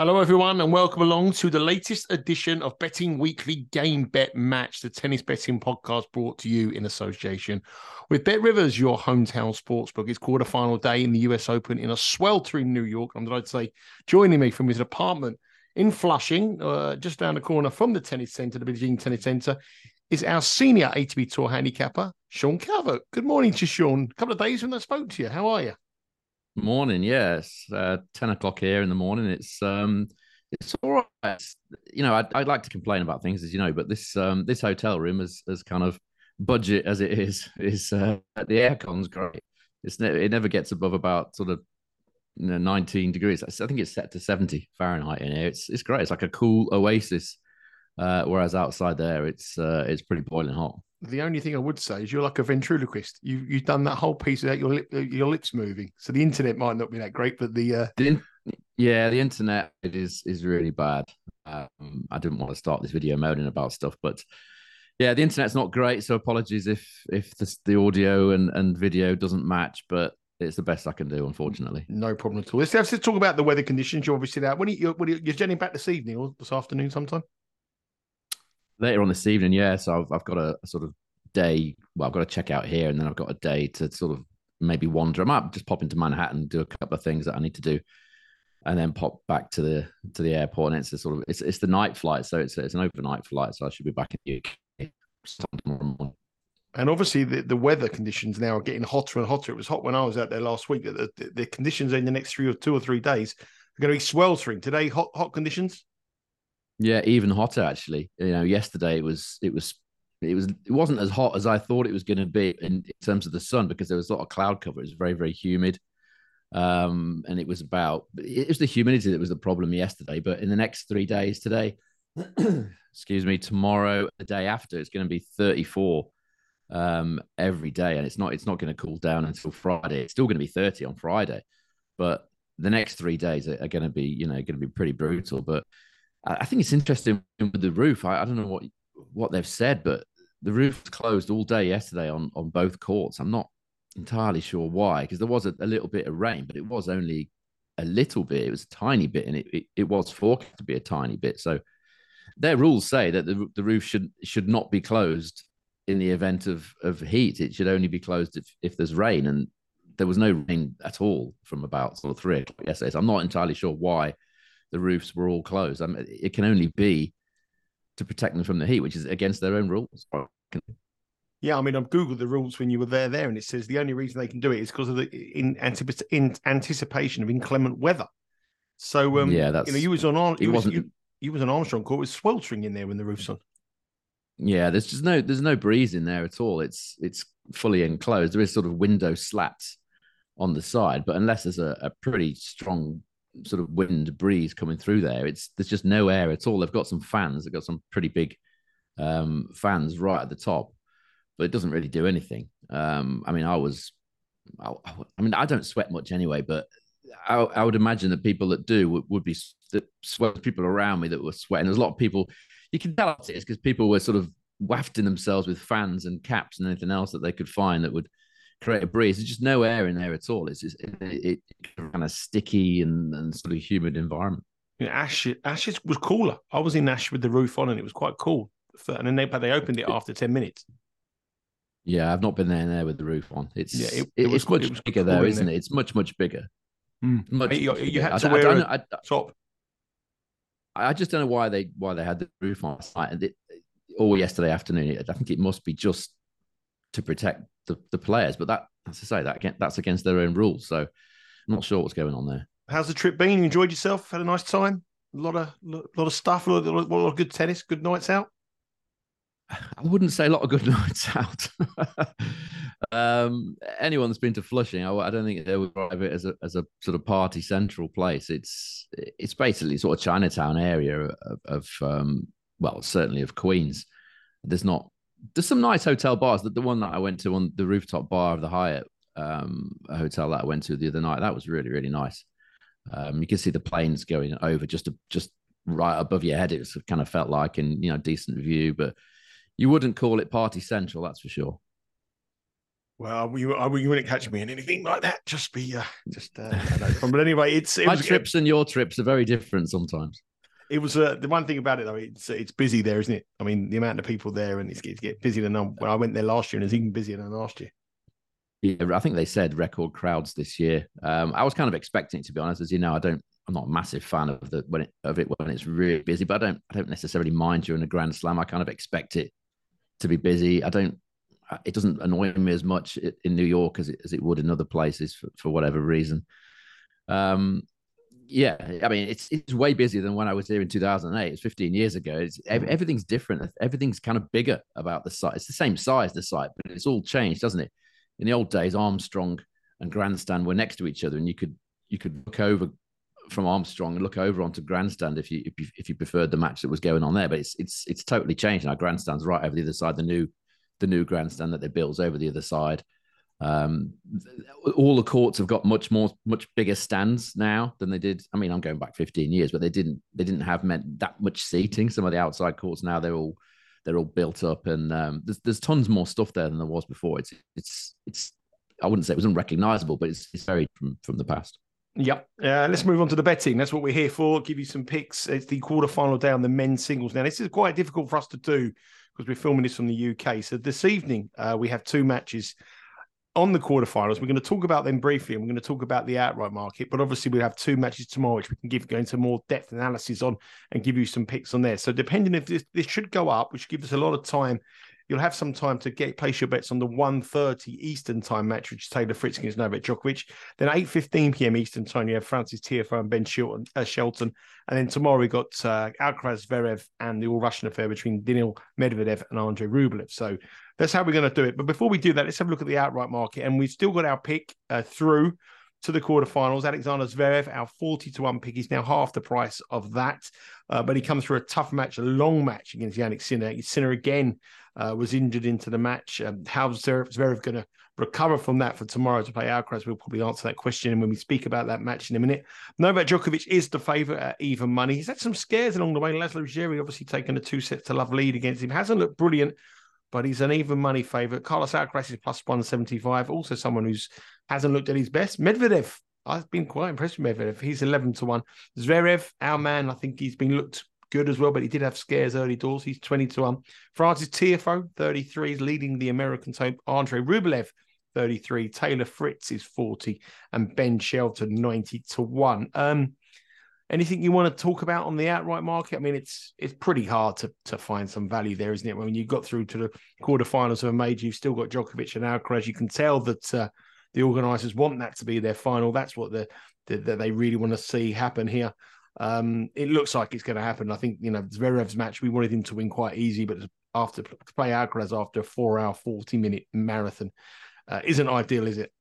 Hello, everyone, and welcome along to the latest edition of Betting Weekly Game Bet Match, the tennis betting podcast brought to you in association with Bet Rivers, your hometown sportsbook. It's quarter-final day in the US Open in a sweltering New York. I'm delighted to say, joining me from his apartment in Flushing, uh, just down the corner from the tennis centre, the Billie Tennis Centre, is our senior ATP Tour handicapper, Sean Calvert. Good morning to Sean. A couple of days when I spoke to you. How are you? Morning, yes, uh, ten o'clock here in the morning. It's um, it's all right. You know, I'd, I'd like to complain about things, as you know, but this um, this hotel room is as kind of budget as it is is uh, the aircon's great. It's ne- it never gets above about sort of you know, 19 degrees. I think it's set to 70 Fahrenheit in here. It's it's great. It's like a cool oasis. Uh, whereas outside there, it's uh, it's pretty boiling hot the only thing I would say is you're like a ventriloquist. You you've done that whole piece without your lip, your lips moving. So the internet might not be that great, but the, uh... the yeah, the internet it is is really bad. Um, I didn't want to start this video moaning about stuff, but yeah, the internet's not great. So apologies if if the, the audio and and video doesn't match, but it's the best I can do, unfortunately. No problem at all. Let's, let's talk about the weather conditions. You're obviously out. When are you, when are you, you're getting back this evening or this afternoon sometime? Later on this evening, yeah. So I've, I've got a, a, sort of day. Well, I've got to check out here, and then I've got a day to sort of maybe wander. I might just pop into Manhattan, do a couple of things that I need to do, and then pop back to the to the airport. And it's a sort of it's it's the night flight, so it's it's an overnight flight. So I should be back in the UK tomorrow morning. And obviously, the, the weather conditions now are getting hotter and hotter. It was hot when I was out there last week. The, the, the conditions in the next three or two or three days are going to be sweltering. Today, hot hot conditions. Yeah, even hotter actually. You know, yesterday it was it was it was it wasn't as hot as I thought it was going to be in, in, terms of the sun because there was a lot of cloud cover. It was very very humid, um, and it was about it was the humidity that was the problem yesterday. But in the next three days, today, excuse me, tomorrow, the day after, it's going to be thirty four um, every day, and it's not it's not going to cool down until Friday. It's still going to be thirty on Friday, but the next three days are, are going to be you know going to be pretty brutal. But I think it's interesting with the roof. I, I don't know what what they've said, but the roof closed all day yesterday on on both courts. I'm not entirely sure why, because there was a, a, little bit of rain, but it was only a little bit. It was a tiny bit, and it, it, it was forecast to be a tiny bit. So their rules say that the, the roof should should not be closed in the event of of heat. It should only be closed if, if there's rain, and there was no rain at all from about sort of three o'clock yesterday. So I'm not entirely sure why the roofs were all closed. I mean, it can only be to protect them from the heat, which is against their own rules. Yeah, I mean, I've googled the rules when you were there, there, and it says the only reason they can do it is because of the in, in anticipation of inclement weather. So, um, yeah, that's you know, you was on on you, was, you, you was on Armstrong Court, it was sweltering in there when the roof's on. Yeah, there's just no there's no breeze in there at all. It's it's fully enclosed. There is sort of window slats on the side, but unless there's a, a pretty strong sort of wind breeze coming through there. It's there's just no air at all. They've got some fans. They've got some pretty big um, fans right at the top, but it doesn't really do anything. Um, I mean, I was, I, I, mean, I don't sweat much anyway, but I, I would imagine that people that do would, would be sweat people around me that were sweating. There's a lot of people. You can tell it's because people were sort of wafting themselves with fans and caps and anything else that they could find that would create a breeze. There's just no air in there at all. It's just it, it, it kind of sticky and, and sort of humid environment. Yeah, Ashe, Ashe was cooler. I was in Ashe with the roof on, and it was quite cool. And then they but they opened it after ten minutes. Yeah, I've not been there in there with the roof on. It's yeah, it, it it's much it bigger cool though, isn't there. it? It's much much bigger. Mm. Much, you, you, had to I, wear I, I, a top. I just don't know why they why they had the roof on. It, or yesterday afternoon. I think it must be just to protect the, the players. But that, as I say, that that's against their own rules. So I'm not sure what's going on there. How's the trip been? You enjoyed yourself? Had a nice time? A lot of lot of stuff. A lot of, a lot of good tennis. Good nights out. I wouldn't say a lot of good nights out. um, anyone that's been to Flushing, I, I, don't think they would drive it as a as a sort of party central place. It's it's basically sort of Chinatown area of, of um, well, certainly of Queens. There's not there's some nice hotel bars. The, the one that I went to on the rooftop bar of the Hyatt um, hotel that I went to the other night, that was really really nice. Um, you can see the planes going over just to, just right above your head. It was kind of felt like, and you know, decent view, but you wouldn't call it party central, that's for sure. Well, you, you wouldn't catch me in anything like that. Just be, uh, just, uh, but anyway, it's it my was, trips and your trips are very different sometimes. It was uh, the one thing about it though. It's it's busy there, isn't it? I mean, the amount of people there, and it's, it's get busier than when I went there last year, and it's even busier than last year. Yeah, I think they said record crowds this year. Um, I was kind of expecting it to be honest, as you know, I don't I'm not a massive fan of the when it of it when it's really busy, but I don't I don't necessarily mind during a Grand Slam. I kind of expect it to be busy. I don't. It doesn't annoy me as much in New York as it, as it would in other places for, for whatever reason. Um, yeah, I mean, it's it's way busier than when I was here in 2008. It's 15 years ago. It's mm. everything's different. Everything's kind of bigger about the site. It's the same size, the site, but it's all changed, doesn't it? In the old days, Armstrong and Grandstand were next to each other, and you could you could look over from Armstrong and look over onto grandstand if you if you if you preferred the match that was going on there. But it's it's it's totally changed now. Grandstand's right over the other side. The new the new grandstand that they built over the other side. Um, all the courts have got much more much bigger stands now than they did. I mean, I'm going back 15 years, but they didn't they didn't have meant that much seating. Some of the outside courts now they're all they're all built up, and um, there's there's tons more stuff there than there was before. It's it's it's I wouldn't say it was unrecognizable, but it's it's very from from the past. Yep. Uh, let's move on to the betting. That's what we're here for. Give you some picks. It's the quarterfinal day on the men's singles. Now, this is quite difficult for us to do because we're filming this from the UK. So this evening, uh, we have two matches on the quarterfinals. We're going to talk about them briefly, and we're going to talk about the outright market. But obviously, we have two matches tomorrow, which we can give go into more depth analysis on and give you some picks on there. So depending if this, this should go up, which gives us a lot of time you'll have some time to get place your bets on the 1.30 Eastern time match, which is Taylor Fritz against Novak Djokovic. Then 8.15 p.m. Eastern time, you have Frances Tiafoe and Ben Shelton. Uh, Shelton. And then tomorrow we've got uh, Alcaraz, Zverev and the all-Russian affair between Daniil Medvedev and Andrei Rublev. So that's how we're going to do it. But before we do that, let's have a look at the outright market. And we've still got our pick uh, through to the quarterfinals. Alexander Zverev, our 40 to 1 pick, is now half the price of that. Uh, but he comes through a tough match, a long match against Jannik Sinner. Sinner again uh, was injured into the match. Um, how's Zverev going to recover from that for tomorrow to play Alcaraz? We'll probably answer that question when we speak about that match in a minute. Novak Djokovic is the favourite at even money. He's had some scares along the way. Laszlo Djere obviously taken a two sets to love lead against him. Hasn't looked brilliant, but he's an even money favourite. Carlos Alcaraz is plus 175. Also someone who's hasn't looked at his best. Medvedev, I've been quite impressed with Medvedev. He's 11 to 1. Zverev, our man, I think he's been looked good as well, but he did have scares early doors. He's 20 to 1. Frances Tiafoe, 33, is leading the American team. Andrei Rublev, 33. Taylor Fritz is 40. And Ben Shelton, 90 to 1. Um, anything you want to talk about on the outright market? I mean, it's it's pretty hard to to find some value there, isn't it? When you got through to the quarterfinals of a major, you've still got Djokovic and Alcaraz. You can tell that uh, the organisers want that to be their final. That's what the, the, the they really want to see happen here. Um, it looks like it's going to happen. I think you know Zverev's match. We wanted him to win quite easy, but after to play Alcaraz after a four-hour, forty-minute marathon uh, isn't ideal, is it?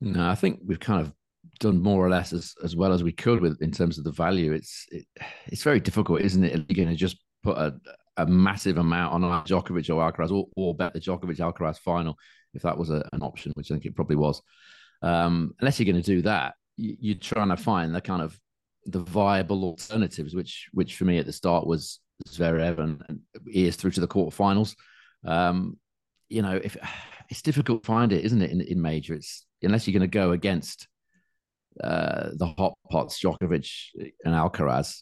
No, I think we've kind of done more or less as, as well as we could with in terms of the value. It's it, it's very difficult, isn't it? You're going to just put a, a massive amount on Djokovic or Alcaraz, or, or bet the Djokovic Alcaraz final if that was a, an option, which I think it probably was. Um, unless you're going to do that, you, you're trying to find the kind of the viable alternatives, which which for me at the start was Zverev and, and is through to the quarterfinals. Um, you know, if it's difficult to find it, isn't it? In, in major, it's unless you're going to go against uh, the hot pots, Djokovic and Alcaraz.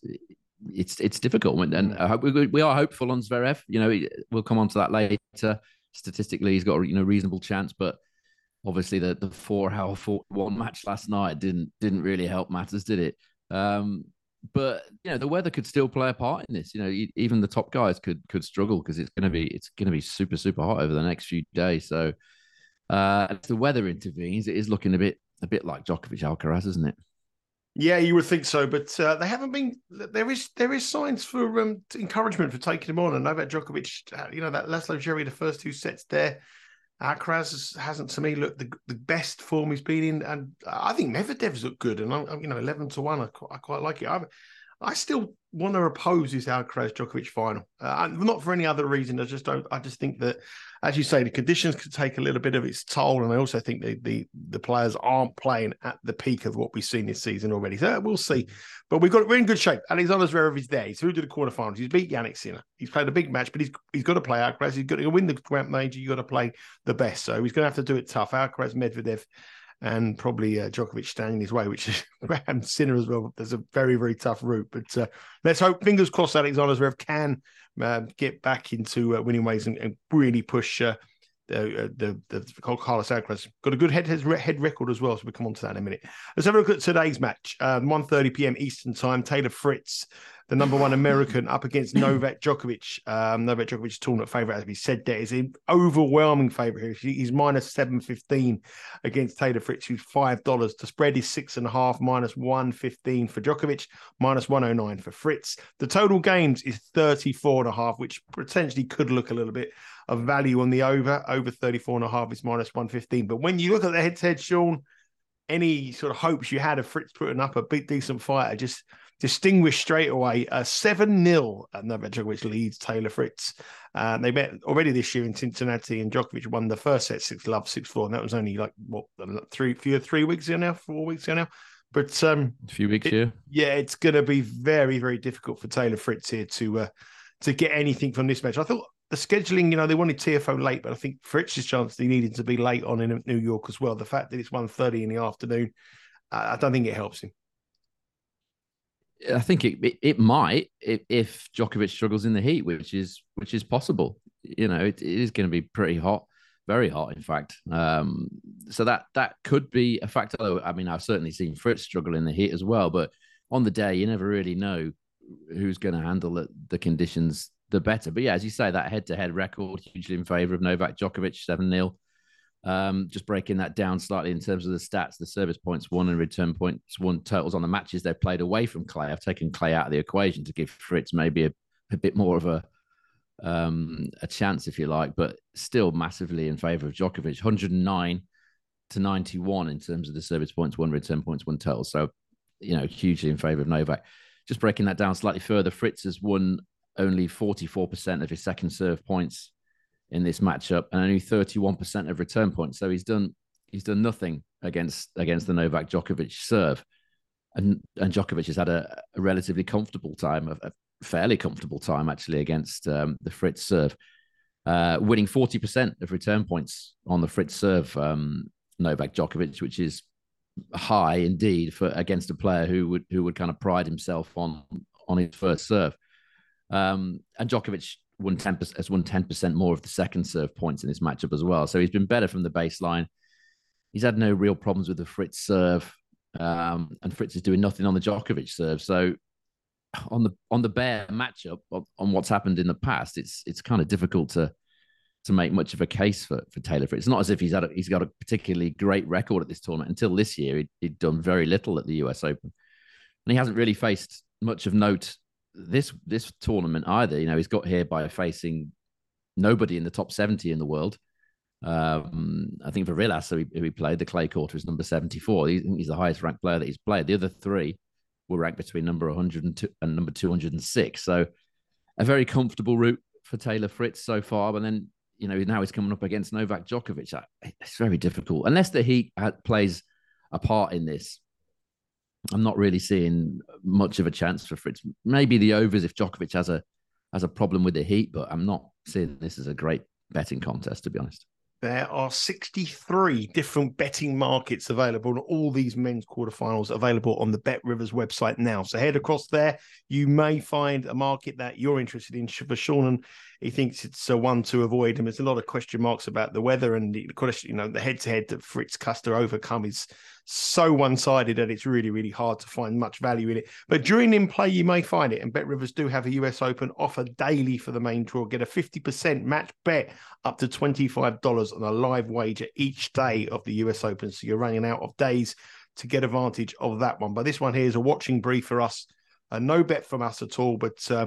It's it's difficult, and we, we are hopeful on Zverev. You know, we'll come on to that later. Statistically, he's got a you know reasonable chance, but obviously the the four hour four one match last night didn't didn't really help matters, did it? Um, but you know the weather could still play a part in this. You know, even the top guys could could struggle because it's going to be it's going to be super super hot over the next few days. So uh, if the weather intervenes, it is looking a bit a bit like Djokovic Alcaraz, isn't it? Yeah, you would think so, but uh, they haven't been. There is there is signs for um, encouragement for taking him on, and Novak Djokovic, uh, you know that Laszlo Djere, the first two sets there, Alcaraz hasn't to me looked the, the best form he's been in, and I think Medvedev's looked good, and I'm, you know eleven to one, I, I quite like it. I, I still want to oppose this Alcaraz Djokovic final. Uh, not for any other reason. I just don't. I just think that, as you say, the conditions could take a little bit of its toll, and I also think the the, the players aren't playing at the peak of what we've seen this season already. So we'll see. But we've got we're in good shape. Alexander Zverev is there. He's through to the quarterfinals. He's beat Jannik Sinner. He's played a big match, but he's he's got to play Alcaraz. He's got to win the Grand Major. You've got to play the best. So he's going to have to do it tough. Alcaraz, Medvedev and probably uh, Djokovic standing his way, which is and Sinner as well. There's a very very tough route, but uh, let's hope. Fingers crossed, Alexander Zverev can uh, get back into uh, winning ways and, and really push. Uh, the, uh, the the Carlos Alcaraz got a good head head record as well, so we'll come on to that in a minute. Let's have a look at today's match. Um, 1.30 p.m. Eastern Time. Taylor Fritz the number one American up against Novak Djokovic. Um, Novak Djokovic tournament favorite, as we said, there is an overwhelming favorite here. He's minus seven fifteen against Taylor Fritz, who's five dollars. The spread is six and a half, minus one fifteen for Djokovic, minus one oh nine for Fritz. The total games is 34 and a half, which potentially could look a little bit of value on the over. Over 34 and a half is minus 115. But when you look at the head to head, Sean, any sort of hopes you had of Fritz putting up a big decent fight just distinguished straight away. A 7 0 at Novak Djokovic leads Taylor Fritz. Uh, they met already this year in Cincinnati, and Djokovic won the first set 6 love, 6 4. And that was only like, what, three, few, three weeks ago now, four weeks ago now. But um, a few weeks it, Yeah, it's going to be very, very difficult for Taylor Fritz here to uh, to get anything from this match. I thought the scheduling, you know, they wanted Tiafoe late, but I think Fritz's chance he needed to be late on in New York as well. The fact that it's 1.30 in the afternoon, I don't think it helps him. I think it, it, it might if, if Djokovic struggles in the heat, which is which is possible. You know, it, it is going to be pretty hot, very hot, in fact. Um, so that that could be a factor. I mean, I've certainly seen Fritz struggle in the heat as well, but on the day, you never really know who's going to handle the, the conditions the better. But yeah, as you say, that head-to-head record hugely in favour of Novak Djokovic, seven 0 um, just breaking that down slightly in terms of the stats, the service points won and return points won totals on the matches they've played away from Clay. I've taken Clay out of the equation to give Fritz maybe a, a bit more of a um, a chance, if you like, but still massively in favour of Djokovic. 109 to 91 in terms of the service points won, return points won total. So, you know, hugely in favour of Novak. Just breaking that down slightly further, Fritz has won only 44% of his second serve points in this matchup and only 31% of return points. So he's done he's done nothing against against the Novak Djokovic serve. And and Djokovic has had a, a relatively comfortable time, a, a, fairly comfortable time actually against um, the Fritz serve, uh, winning 40% of return points on the Fritz serve, um, Novak Djokovic, which is high indeed for against a player who would who would kind of pride himself on on his first serve. Um, and Djokovic won 10% has won 10% more of the second serve points in this matchup as well. So he's been better from the baseline. He's had no real problems with the Fritz serve. Um, and Fritz is doing nothing on the Djokovic serve. So on the on the bare matchup on what's happened in the past, it's it's kind of difficult to to make much of a case for for Taylor Fritz. It's not as if he's had a, he's got a particularly great record at this tournament. Until this year, he'd, he'd done very little at the US Open, and he hasn't really faced much of note this this tournament either. You know, he's got here by facing nobody in the top 70 in the world. Um, I think Varillas, who he, played, the clay court is number 74. He's, he's the highest ranked player that he's played. The other three were ranked between number 102 and number 206. So a very comfortable route for Taylor Fritz so far. But then, you know, now he's coming up against Novak Djokovic. It's very difficult. Unless the Heat plays a part in this, I'm not really seeing much of a chance for Fritz. Maybe the overs if Djokovic has a has a problem with the heat, but I'm not seeing this as a great betting contest to be honest. There are 63 different betting markets available, and all these men's quarterfinals available on the Bet Rivers website now. So head across there. You may find a market that you're interested in. For Sean, and he thinks it's a one to avoid. And there's a lot of question marks about the weather and the question, you know, the head to head that Fritz Custer overcome is so one sided that it's really, really hard to find much value in it. But during in play, you may find it. And Bet Rivers do have a US Open offer daily for the main draw. Get a 50% match bet up to $25 on a live wager each day of the US Open. So you're running out of days to get advantage of that one. But this one here is a watching brief for us. Uh, no bet from us at all, but uh,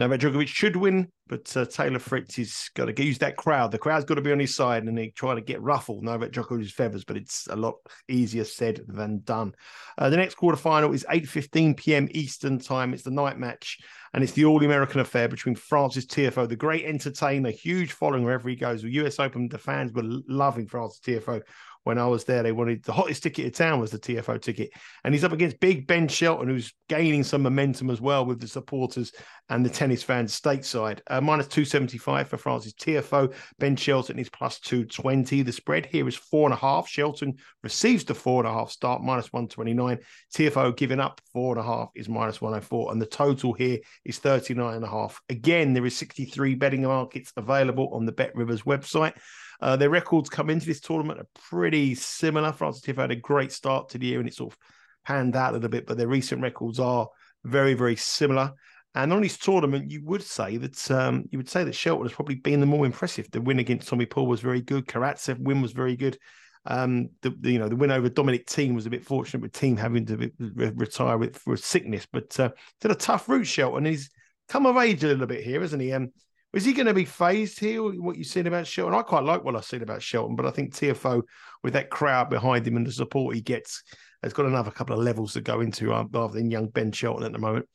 Novak Djokovic should win, but uh, Taylor Fritz has got to use that crowd. The crowd's got to be on his side, and he trying to get ruffled Novak Djokovic's feathers, but it's a lot easier said than done. Uh, the next quarterfinal is 8:15 p.m. Eastern time. It's the night match, and it's the All-American affair between Frances Tiafoe, the great entertainer, huge following wherever he goes. The U.S. Open, the fans were loving Frances Tiafoe when I was there. They wanted the hottest ticket in town was the Tiafoe ticket, and he's up against Big Ben Shelton, who's gaining some momentum as well with the supporters and the tennis fans stateside. Uh, minus two seventy five for Frances Tiafoe. Ben Shelton is plus two twenty. The spread here is four and a half. Shelton receives the four and a half start minus one twenty nine. Tiafoe giving up four and a half is 104. and the total here is thirty nine and a half. Again, there is sixty three betting markets available on the Bet Rivers website. Uh, their records come into this tournament are pretty similar. Frances Tiafoe had a great start to the year and it sort of panned out a little bit, but their recent records are very, very similar. And on this tournament, you would say that um, you would say that Shelton has probably been the more impressive. The win against Tommy Paul was very good. Karatsev win was very good. Um, the, the, you know the win over Dominic Thiem was a bit fortunate with Thiem having to re- retire with for sickness, but uh, did a tough route. Shelton he's come of age a little bit here, isn't he? Um, is he going to be phased here? What you've seen about Shelton? I quite like what I've seen about Shelton, but I think Tiafoe, with that crowd behind him and the support he gets, has got another couple of levels to go into uh, rather than young Ben Shelton at the moment.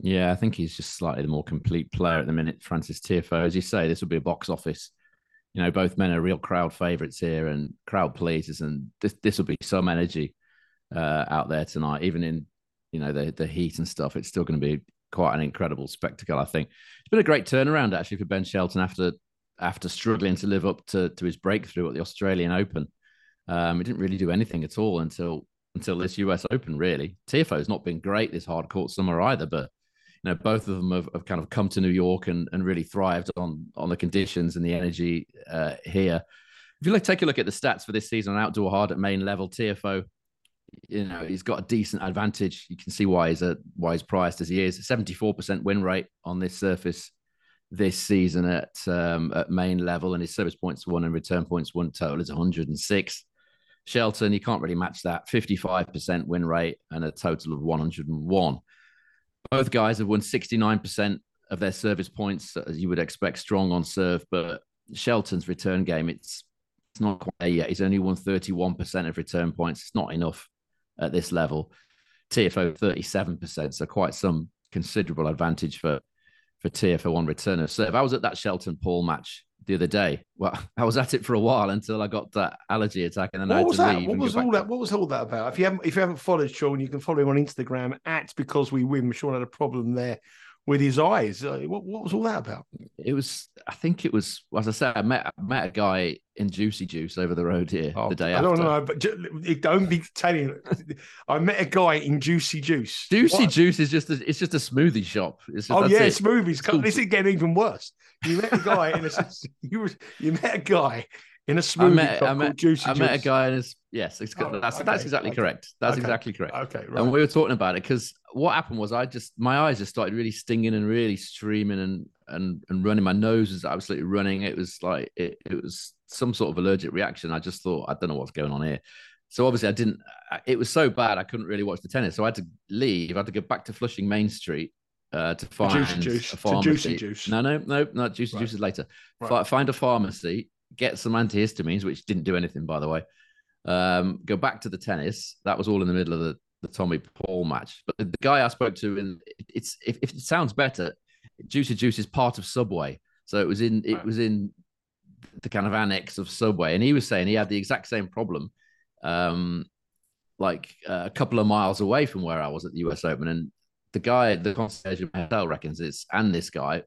Yeah, I think he's just slightly the more complete player at the minute. Frances Tiafoe. as you say, this will be a box office. You know, both men are real crowd favourites here and crowd pleasers, and this this will be some energy uh, out there tonight. Even in you know the the heat and stuff, it's still going to be quite an incredible spectacle. I think it's been a great turnaround actually for Ben Shelton after after struggling to live up to to his breakthrough at the Australian Open. Um, he didn't really do anything at all until until this US Open. Really, Tiafoe's not been great this hard court summer either, but you know both of them have, have kind of come to New York and, and really thrived on on the conditions and the energy uh, here. If you look, take a look at the stats for this season on outdoor hard at main level, Tiafoe you know he's got a decent advantage. You can see why he's a why he's priced as he is. Seventy four percent win rate on this surface this season at um, at main level, and his service points one and return points one total is one hundred and six. Shelton, you can't really match that. Fifty five percent win rate and a total of one hundred and one. Both guys have won sixty nine percent of their service points, as you would expect, strong on serve. But Shelton's return game, it's it's not quite there yet. He's only won 31% of return points. It's not enough at this level. Tiafoe 37%, so quite some considerable advantage for for Tiafoe one returner. So if I was at that Shelton Paul match the other day. Well, I was at it for a while until I got that allergy attack, and then what I had was to that? leave. What was all that? What was all that about? If you haven't, if you haven't followed Sean, you can follow him on Instagram at because we win. Sean had a problem there with his eyes. Uh, what, what was all that about? It was, I think it was, as I said, I met, I met a guy in Juicy Juice over the road here oh, the day I after. don't know, but don't be telling. I met a guy in Juicy Juice. Juicy what? Juice is just a, it's just a smoothie shop. Just, oh yeah, smoothies. Cool. This is getting even worse. You met a guy in a you you met a guy in a smoothie I met, I met, Juicy I met a guy in his yes, oh, that's okay, that's exactly okay. correct. That's okay. exactly correct. Okay, right. And we were talking about it because what happened was I just my eyes just started really stinging and really streaming and and and running. My nose was absolutely running. It was like it, it was some sort of allergic reaction. I just thought I don't know what's going on here. So obviously I didn't. It was so bad I couldn't really watch the tennis. So I had to leave. I had to go back to Flushing Main Street uh, to find juicy juice. a pharmacy. juicy juice. No, no, no, not juicy right. juice is later. Right. Find a pharmacy get some antihistamines, which didn't do anything, by the way. Um, go back to the tennis. That was all in the middle of the, the Tommy Paul match. But the, the guy I spoke to, in, it's if, if, it sounds better, Juicy Juice is part of Subway, so it was in it right. was in the kind of annex of Subway, and he was saying he had the exact same problem, um, like uh, a couple of miles away from where I was at the US Open, and the guy, the concierge hotel reckons it's and this guy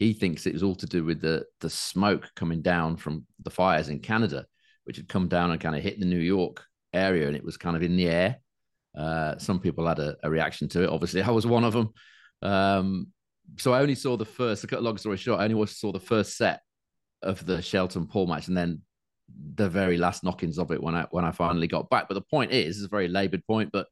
he thinks it was all to do with the the smoke coming down from the fires in Canada, which had come down and kind of hit the New York area, and it was kind of in the air. Uh, some people had a, a, reaction to it. Obviously, I was one of them. Um, so I only saw the first. To cut a long story short, I only saw the first set of the Shelton Paul match, and then the very last knockings of it when I when I finally got back. But the point is, it's a very laboured point, but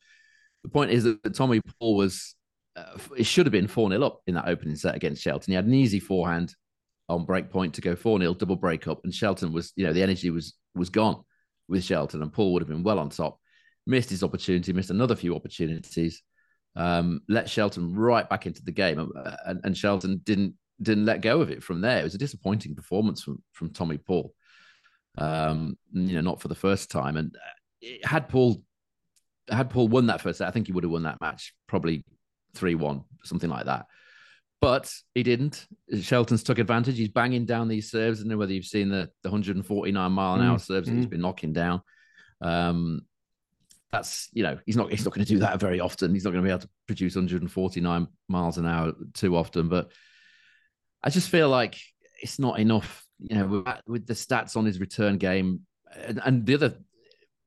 the point is that Tommy Paul was uh, it should have been 4 0 up in that opening set against Shelton. He had an easy forehand on break point to go 4 0, double break up. And Shelton was, you know, the energy was was gone with Shelton, and Paul would have been well on top. missed his opportunity, missed another few opportunities, um, let Shelton right back into the game, uh, and, and, Shelton didn't didn't let go of it from there. It was a disappointing performance from from Tommy Paul. Um, you know, not for the first time, and uh, had Paul had Paul won that first set, I think he would have won that match probably three one, something like that. But he didn't. Shelton's took advantage. He's banging down these serves. I don't know whether you've seen the, the 149 mile an hour mm, serves mm. that he's been knocking down. Um, that's you know he's not he's not going to do that very often. He's not going to be able to produce 149 miles an hour too often. But I just feel like it's not enough. You know, with, with the stats on his return game, and, and, the other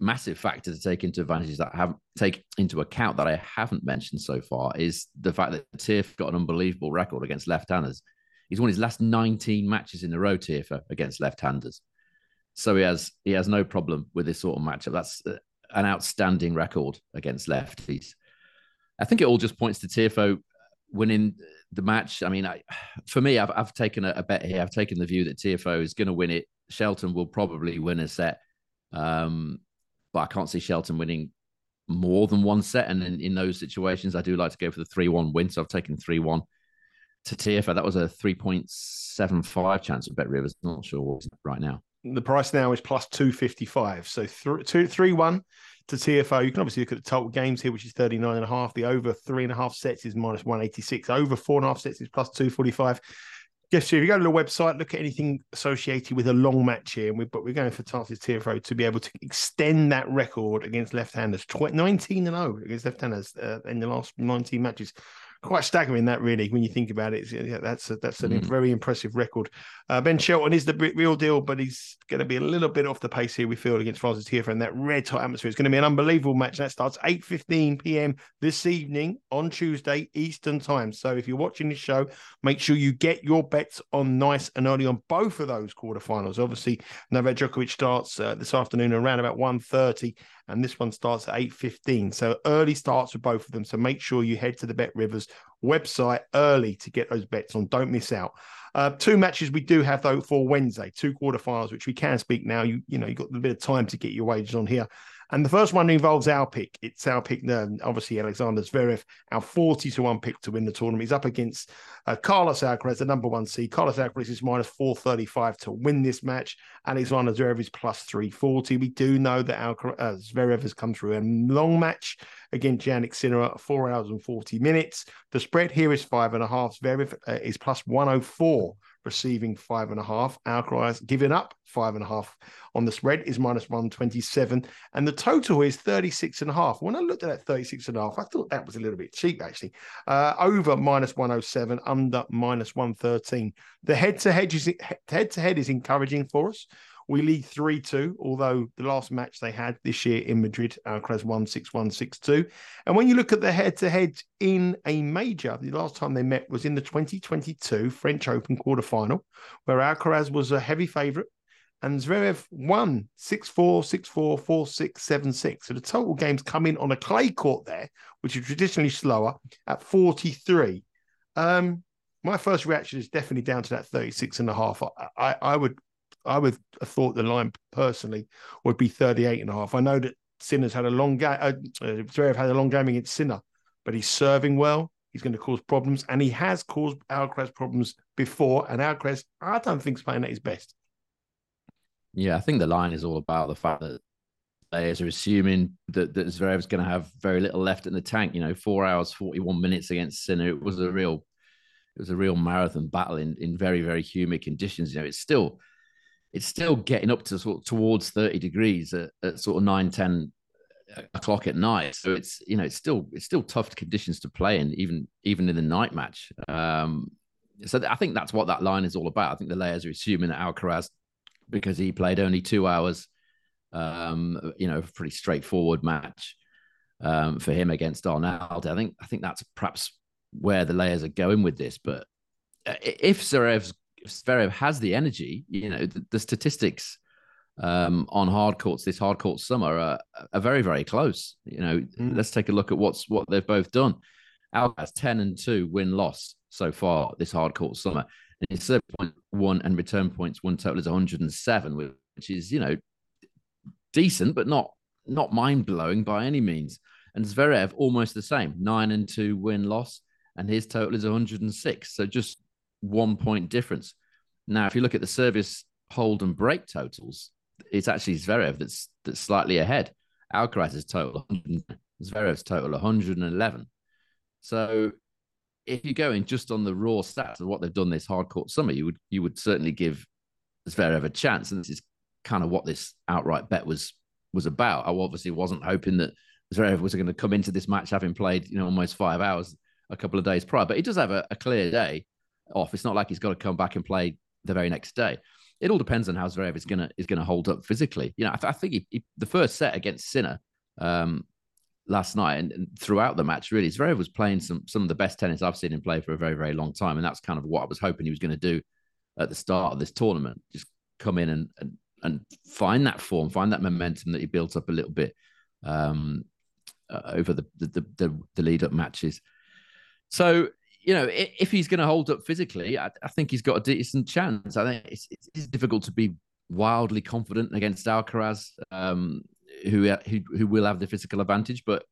massive factor to take into advantage that I haven't take into account that I haven't mentioned so far is the fact that Tiff got an unbelievable record against left-handers. He's won his last 19 matches in a row, Tiafoe, against left-handers. So he has he has no problem with this sort of matchup. That's uh, an outstanding record against lefties. I think it all just points to Tiafoe winning the match. I mean, I, for me, I've, I've taken a, a, bet here. I've taken the view that Tiafoe is going to win it. Shelton will probably win a set, um, but I can't see Shelton winning more than one set. And in, in those situations, I do like to go for the 3 1 win. So I've taken 3 1 to Tiafoe. That was a 3.75 chance of Bet Rivers. Not sure what right now. The price now is plus 255. So th- two, 3 1 to Tiafoe. You can obviously look at the total games here, which is 39 and a half. The over three and a half sets is minus 186. Over four and a half sets is plus 245. Yes, so if you go to the website, look at anything associated with a long match here, and we, but we're going for Frances Tiafoe to be able to extend that record against left-handers, 19 and 0 against left-handers uh, in the last 19 matches quite staggering that really when you think about it. Yeah, that's a, that's a mm. very impressive record. Uh, ben Shelton is the real deal, but he's going to be a little bit off the pace here. We feel against Frances Tiafoe and that red hot atmosphere. It's going to be an unbelievable match. That starts 8:15 p.m. this evening on Tuesday Eastern time. So if you're watching this show, make sure you get your bets on nice and early on both of those quarterfinals. Obviously, Novak Djokovic starts uh, this afternoon around about 1:30 and this one starts at 8.15 so early starts for both of them. So make sure you head to the bet rivers website early to get those bets on. Don't miss out. Uh, two matches we do have though for wednesday two quarterfinals which we can speak now. You you know you've got a bit of time to get your wages on here and the first one involves our pick. It's our pick, um, obviously, Alexander Zverev, our 40 to 1 pick to win the tournament. He's up against uh, Carlos Alcaraz, the number one seed. Carlos Alcaraz is minus 435 to win this match. Alexander Zverev is plus 340. We do know that Alcaraz, uh, Zverev has come through a long match against Jannik Sinner four hours and 40 minutes. The spread here is five and a half. Zverev uh, is plus 104 receiving five and a half. Alcaraz giving up five and a half on the spread is minus 127. And the total is 36 and a half. When I looked at that 36 and a half, I thought that was a little bit cheap, actually. Uh, over minus 107, under minus 113. The head to head is head to head is encouraging for us. We lead 3 2, although the last match they had this year in Madrid, Alcaraz won 6 1 6 2. And when you look at the head to head in a major, the last time they met was in the 2022 French Open quarterfinal, where Alcaraz was a heavy favourite and Zverev won 6 4, 6 4, 4 6, 7 6. So the total games come in on a clay court there, which is traditionally slower, at 43. Um, my first reaction is definitely down to that 36 and a half. I, I, I would I would have thought the line personally would be 38 and a half. I know that Sinner's had a long game, uh, uh, Zverev had a long game against Sinner, but he's serving well. He's going to cause problems, and he has caused Alcaraz problems before. And Alcaraz, I don't think, is playing at his best. Yeah, I think the line is all about the fact that players are assuming that, that Zverev's going to have very little left in the tank. You know, four hours, 41 minutes against Sinner. It was a real, it was a real marathon battle in, in very, very humid conditions. You know, it's still it's still getting up to sort of towards 30 degrees at, at sort of 9 10 o'clock at night. So it's you know it's still it's still tough conditions to play in even even in the night match. Um so i think that's what that line is all about. I think the layers are assuming that alcaraz because he played only two hours um you know a pretty straightforward match um for him against Arnaldi. I think i think that's perhaps where the layers are going with this but uh, if Zverev's Zverev has the energy, you know, the, the statistics um, on hard courts this hard court summer are, are very, very close. You know, mm. let's take a look at what's what they've both done. Alcaraz 10 and 2 win loss so far this hard court summer. And his serve point one and return points one total is 107, which is, you know, decent, but not not mind blowing by any means. And Zverev almost the same, nine and two win loss, and his total is 106. So just one point difference. Now, if you look at the service hold and break totals, it's actually Zverev that's that's slightly ahead. Alcaraz's total, Zverev's total 111. So if you're going just on the raw stats of what they've done this hard court summer, you would you would certainly give Zverev a chance. And this is kind of what this outright bet was was about. I obviously wasn't hoping that Zverev was going to come into this match having played, you know, almost five hours a couple of days prior. But he does have a, a clear day off. It's not like he's got to come back and play the very next day. It all depends on how Zverev is gonna is gonna hold up physically. You know, I, th- I think he, he, the first set against Sinner um, last night and, and, throughout the match, really, Zverev was playing some some of the best tennis I've seen him play for a very very long time, and that's kind of what I was hoping he was going to do at the start of this tournament. Just come in and, and and find that form, find that momentum that he built up a little bit um, uh, over the, the the, the lead up matches. So you know, if he's going to hold up physically, I, I, think he's got a decent chance. I think it's, it's difficult to be wildly confident against Alcaraz, um, who, who who will have the physical advantage. But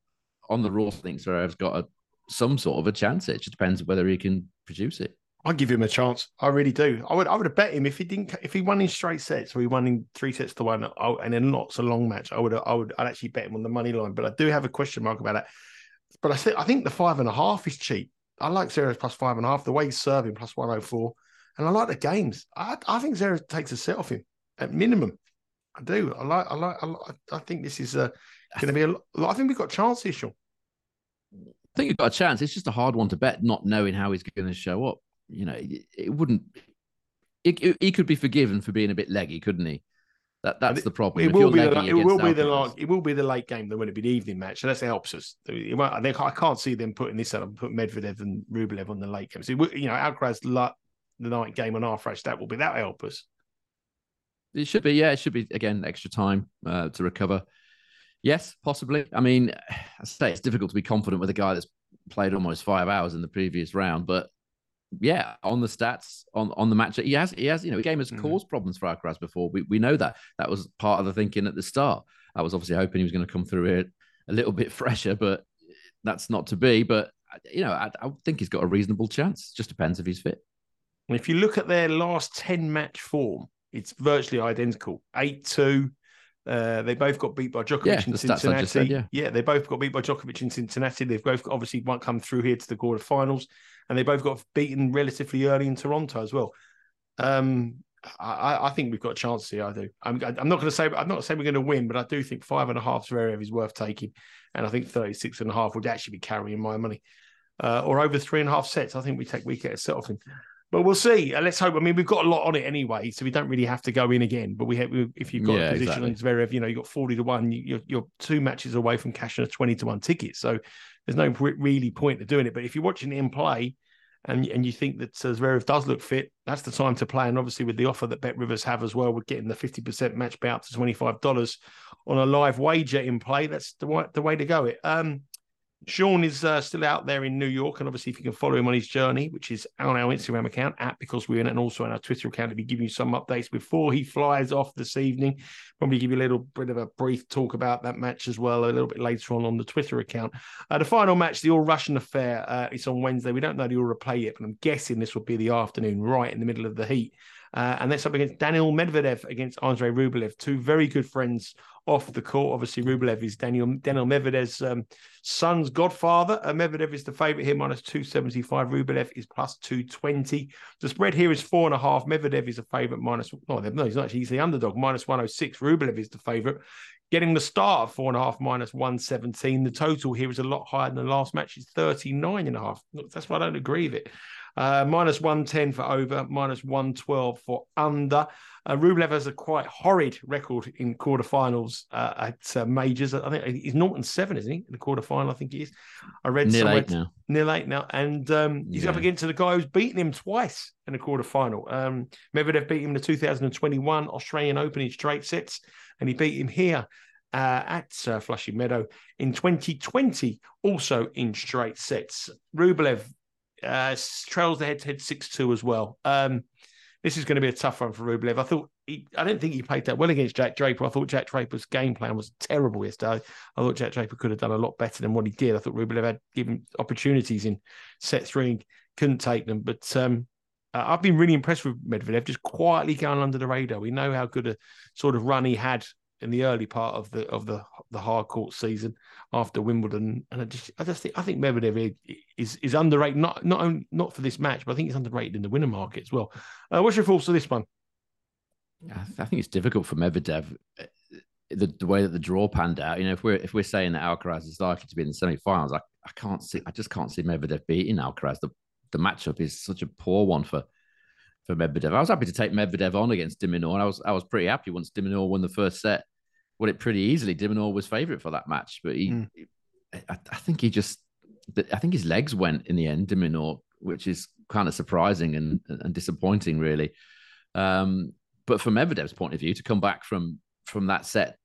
on the raw, I think Zverev's got a, some sort of a chance. It just depends whether he can produce it. I'd give him a chance. I really do. I would. I would have bet him if he didn't. If he won in straight sets, or he won in three sets to one, and then lots a long match, I would. I would. I'd actually bet him on the money line. But I do have a question mark about that. But I think I think the five and a half is cheap. I like Zverev plus five and a half. The way he's serving plus one oh four, and I like the games. I, I think Zverev takes a set off him at minimum. I do. I like. I like. I, like, I think this is uh, going to be a. I think we've got a chance here. I think you've got a chance. It's just a hard one to bet, not knowing how he's going to show up. You know, it, it wouldn't. He could be forgiven for being a bit leggy, couldn't he? That that's the problem. It will be the, it will be the late, it will be the late game. Then when it be the evening match, so that helps us. I can't see them putting this and put Medvedev and Rublev on the late game. So you know, Alcaraz the night game on our fresh that will be that help us. It should be, yeah. It should be again extra time uh, to recover. Yes, possibly. I mean, I say it's difficult to be confident with a guy that's played almost five hours in the previous round, but yeah, on the stats, on on the match, he has he has you know the game has mm. caused problems for Alcaraz before. We we know that that was part of the thinking at the start. I was obviously hoping he was going to come through here a little bit fresher, but that's not to be. But you know, I, I think he's got a reasonable chance. Just depends if he's fit. If you look at their last ten match form, it's virtually identical. Eight two. Uh, they both got beat by Djokovic yeah, in Cincinnati. Said, yeah. yeah, they both got beat by Djokovic in Cincinnati. They've both obviously won't come through here to the quarterfinals and they both got beaten relatively early in Toronto as well. Um, I, I, think we've got a chance here. I do. I'm, I'm not going to say I'm not saying we're going to win, but I do think five and a half Zverev is worth taking, and I think 36 and a half would actually be carrying my money. Uh, or over three and a half sets, I think we take we get a set off him. But we'll see. Uh, let's hope. I mean, we've got a lot on it anyway, so we don't really have to go in again. But we have, if you've got yeah, a position exactly. on Zverev, you know, you've got 40 to 1, you're, you're two matches away from cashing a 20 to 1 ticket. So there's no really point to doing it. But if you're watching in play and and you think that uh, Zverev does look fit, that's the time to play. And obviously, with the offer that Bet Rivers have as well, we're getting the 50% match payout to $25 on a live wager in play. That's the way, the way to go. It. Um, Sean is uh, still out there in New York, and obviously, if you can follow him on his journey, which is on our Instagram account at because we're in, and also on our Twitter account, to be giving you some updates before he flies off this evening. Probably give you a little bit of a brief talk about that match as well a little bit later on on the Twitter account. Uh, the final match, the All Russian Affair, uh, it's on Wednesday. We don't know the All replay yet, but I'm guessing this will be the afternoon, right in the middle of the heat. Uh, and that's up against Daniil Medvedev against Andrei Rublev, two very good friends off the court. Obviously, Rublev is Daniil Daniil Medvedev's um, son's godfather. Uh, Medvedev is the favourite here, minus 275. Rublev is plus 220. The spread here is four and a half. Medvedev is a favourite, minus, no, no, he's not. He's the underdog, minus 106. Rublev is the favourite. Getting the start of four and a half minus 117. The total here is a lot higher than the last match. It's 39 and a half. That's why I don't agree with it. Uh, minus 110 for over, minus 112 for under. Uh, Rublev has a quite horrid record in quarterfinals uh, at uh, majors. I think he's Norton seven, isn't he? In the quarterfinal, I think he is. I read nil eight now. Nil eight now, and um, he's yeah. up against the guy who's beaten him twice in the quarterfinal. Um, Medvedev beat him in the 2021 Australian Open in straight sets, and he beat him here. Uh, at uh, Flushing Meadow in 2020, also in straight sets. Rublev uh, trails the head to head 6 2 as well. Um, this is going to be a tough one for Rublev. I thought he, I didn't think he played that well against Jack Draper. I thought Jack Draper's game plan was terrible yesterday. I thought Jack Draper could have done a lot better than what he did. I thought Rublev had given opportunities in set three and couldn't take them. But um, uh, I've been really impressed with Medvedev, just quietly going under the radar. We know how good a sort of run he had in the early part of the of the the hard court season after Wimbledon, and I just I just think I think Medvedev is is underrated not not only, not for this match, but I think he's underrated in the winner market as well. Uh, what's your thoughts on this one? I think it's difficult for Medvedev uh, the, the way that the draw panned out. You know, if we're if we're saying that Alcaraz is likely to be in the semi-finals, I, I can't see I just can't see Medvedev beating Alcaraz. The the matchup is such a poor one for for Medvedev. I was happy to take Medvedev on against de Minaur, and I was I was pretty happy once de Minaur won the first set. Won it pretty easily. de Minaur was favourite for that match, but he, mm. I, I, think he just, I think his legs went in the end, de Minaur, which is kind of surprising and and disappointing, really. Um, but from Medvedev's point of view, to come back from from that set,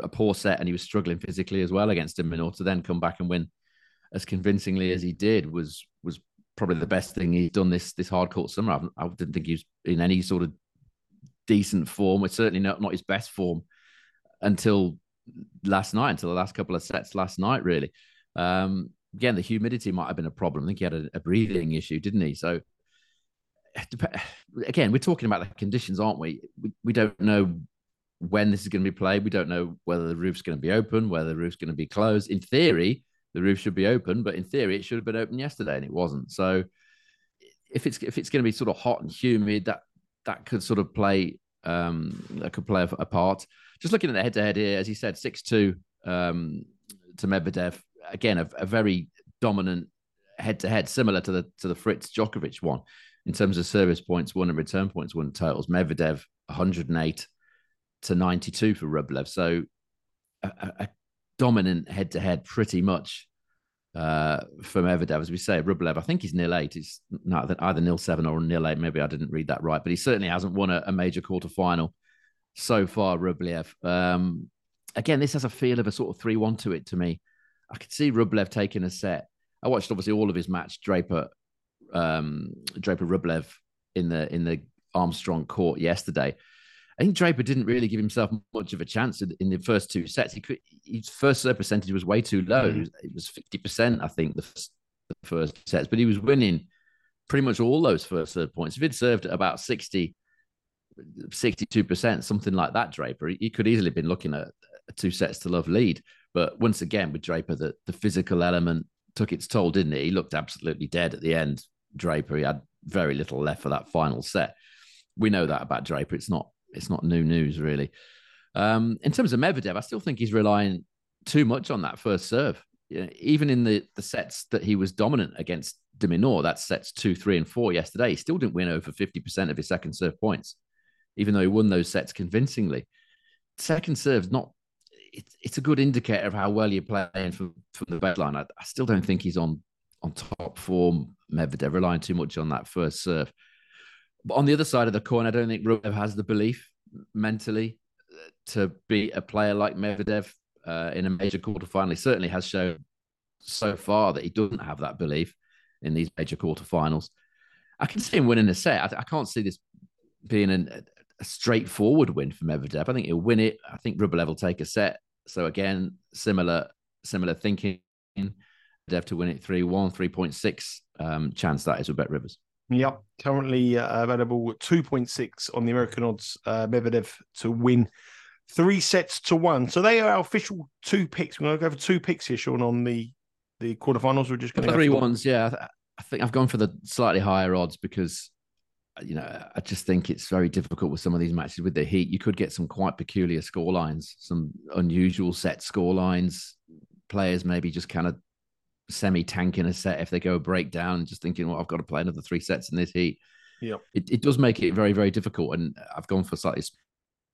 a poor set, and he was struggling physically as well against de Minaur, to then come back and win as convincingly as he did was was probably the best thing he's done this this hard court summer. I, I didn't think he was in any sort of decent form. It's certainly not not his best form until last night, until the last couple of sets last night. Really, um, again, the humidity might have been a problem. I think he had a, a breathing issue, didn't he? So again, we're talking about the conditions, aren't we? We, we don't know when this is going to be played. We don't know whether the roof's going to be open, whether the roof's going to be closed. In theory, the roof should be open, but in theory, it should have been open yesterday, and it wasn't. So, if it's if it's going to be sort of hot and humid, that that could sort of play um, that could play a, a part. Just looking at the head to head here, as you said, six two um, to Medvedev. Again, a, a very dominant head to head, similar to the to the Fritz Djokovic one in terms of service points won and return points won totals. Medvedev 108 to 92 for Rublev. So a, a, dominant head to head pretty much uh, for Medvedev. As we say, Rublev, I think he's nil eight. He's not either nil seven or nil eight. Maybe I didn't read that right, but he certainly hasn't won a, a major quarter final so far. Rublev. Um, again, this has a feel of a sort of three one to it to me. I could see Rublev taking a set. I watched obviously all of his match Draper, um, Draper Rublev in the in the Armstrong court yesterday. I think Draper didn't really give himself much of a chance in, the first two sets. He could, his first serve percentage was way too low. Mm. It was fifty percent, I think, the first, the first sets, but he was winning pretty much all those first serve points. If he'd served at about 60, 62%, something like that, Draper, he could easily have been looking at a two sets to love lead. But once again, with Draper, the, the physical element took its toll, didn't it? He looked absolutely dead at the end. Draper, he had very little left for that final set. We know that about Draper. It's not it's not new news really. Um, in terms of Medvedev, I still think he's relying too much on that first serve. You know, even in the the sets that he was dominant against de Minaur, that's sets two, three, and four yesterday, he still didn't win over fifty percent of his second serve points, even though he won those sets convincingly. Second serve's not. It's, it's a good indicator of how well you're playing from, from the baseline. I, I still don't think he's on on top form. Medvedev relying too much on that first serve. But on the other side of the coin, I don't think Rublev has the belief mentally uh, to be a player like Medvedev uh, in a major quarterfinal. He certainly has shown so far that he doesn't have that belief in these major quarterfinals. I can see him winning a set. I, I can't see this being an, a straightforward win for Medvedev. I think he'll win it. I think Rublev will take a set. So again, similar similar thinking. Dev to win it 3 1, 3.6 um, chance that is with BetRivers. Yep, currently uh, available 2.6 on the American odds. Uh, Medvedev to win three sets to one. So they are our official two picks. We're going to go for two picks here, Sean, on the the quarterfinals. We're just going to three ones. Yeah, I think I've gone for the slightly higher odds because you know I just think it's very difficult with some of these matches with the heat. You could get some quite peculiar score lines, some unusual set score lines. Players maybe just kind of semi tanking a set if they go breakdown, just thinking, well, I've got to play another three sets in this heat. Yeah, it, it does make it very very difficult, and I've gone for slightly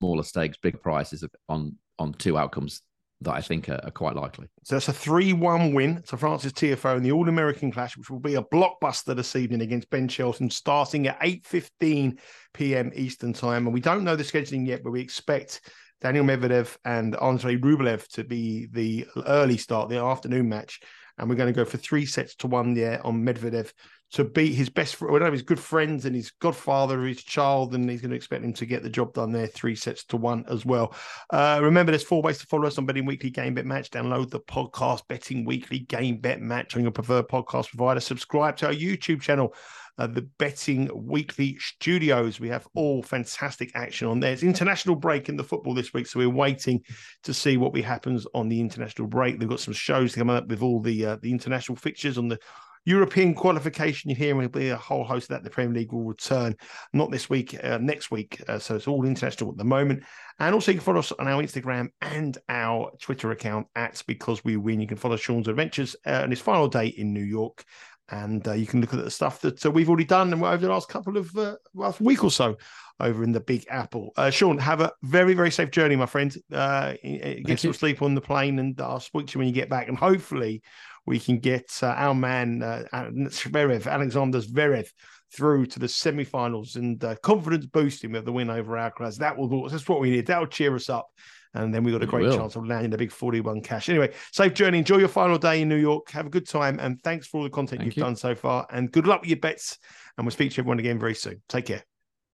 smaller stakes, big prices on on two outcomes that I think are, are quite likely. So that's a 3 1 win to Frances Tiafoe in the All American Clash, which will be a blockbuster this evening against Ben Shelton, starting at 8.15 p.m. Eastern Time. And we don't know the scheduling yet, but we expect Daniil Medvedev and Andrei Rublev to be the early start, the afternoon match and we're going to go for three sets to one there on Medvedev to beat his best, one of his good friends and his godfather, his child, and he's going to expect him to get the job done there, three sets to one as well. Uh, remember, there's four ways to follow us on Betting Weekly Game Bet Match. Download the podcast Betting Weekly Game Bet Match on your preferred podcast provider. Subscribe to our YouTube channel. Uh, the Betting Weekly Studios. We have all fantastic action on there. It's international break in the football this week, so we're waiting to see what we happens on the international break. They've got some shows coming up with all the uh, the international fixtures on the European qualification, you're hearing will be a whole host of that. The Premier League will return not this week, uh, next week. Uh, so it's all international at the moment. And also, you can follow us on our Instagram and our Twitter account at Because We Win. You can follow Sean's adventures uh, on his final day in New York. And uh, you can look at the stuff that uh, we've already done over the last couple of uh, last week or so over in the Big Apple. Uh, Sean, have a very, very safe journey, my friend. Uh, get some sleep on the plane, and I'll speak to you when you get back. And hopefully, we can get uh, our man uh, Zverev, Alexander Zverev, through to the semi-finals and uh, confidence boosting with the win over Alcaraz. That will that's what we need. That will cheer us up. And then we got a great chance of landing a big 41 cash. Anyway, safe journey. Enjoy your final day in New York. Have a good time. And thanks for all the content Thank you've you. done so far. And good luck with your bets. And we'll speak to everyone again very soon. Take care.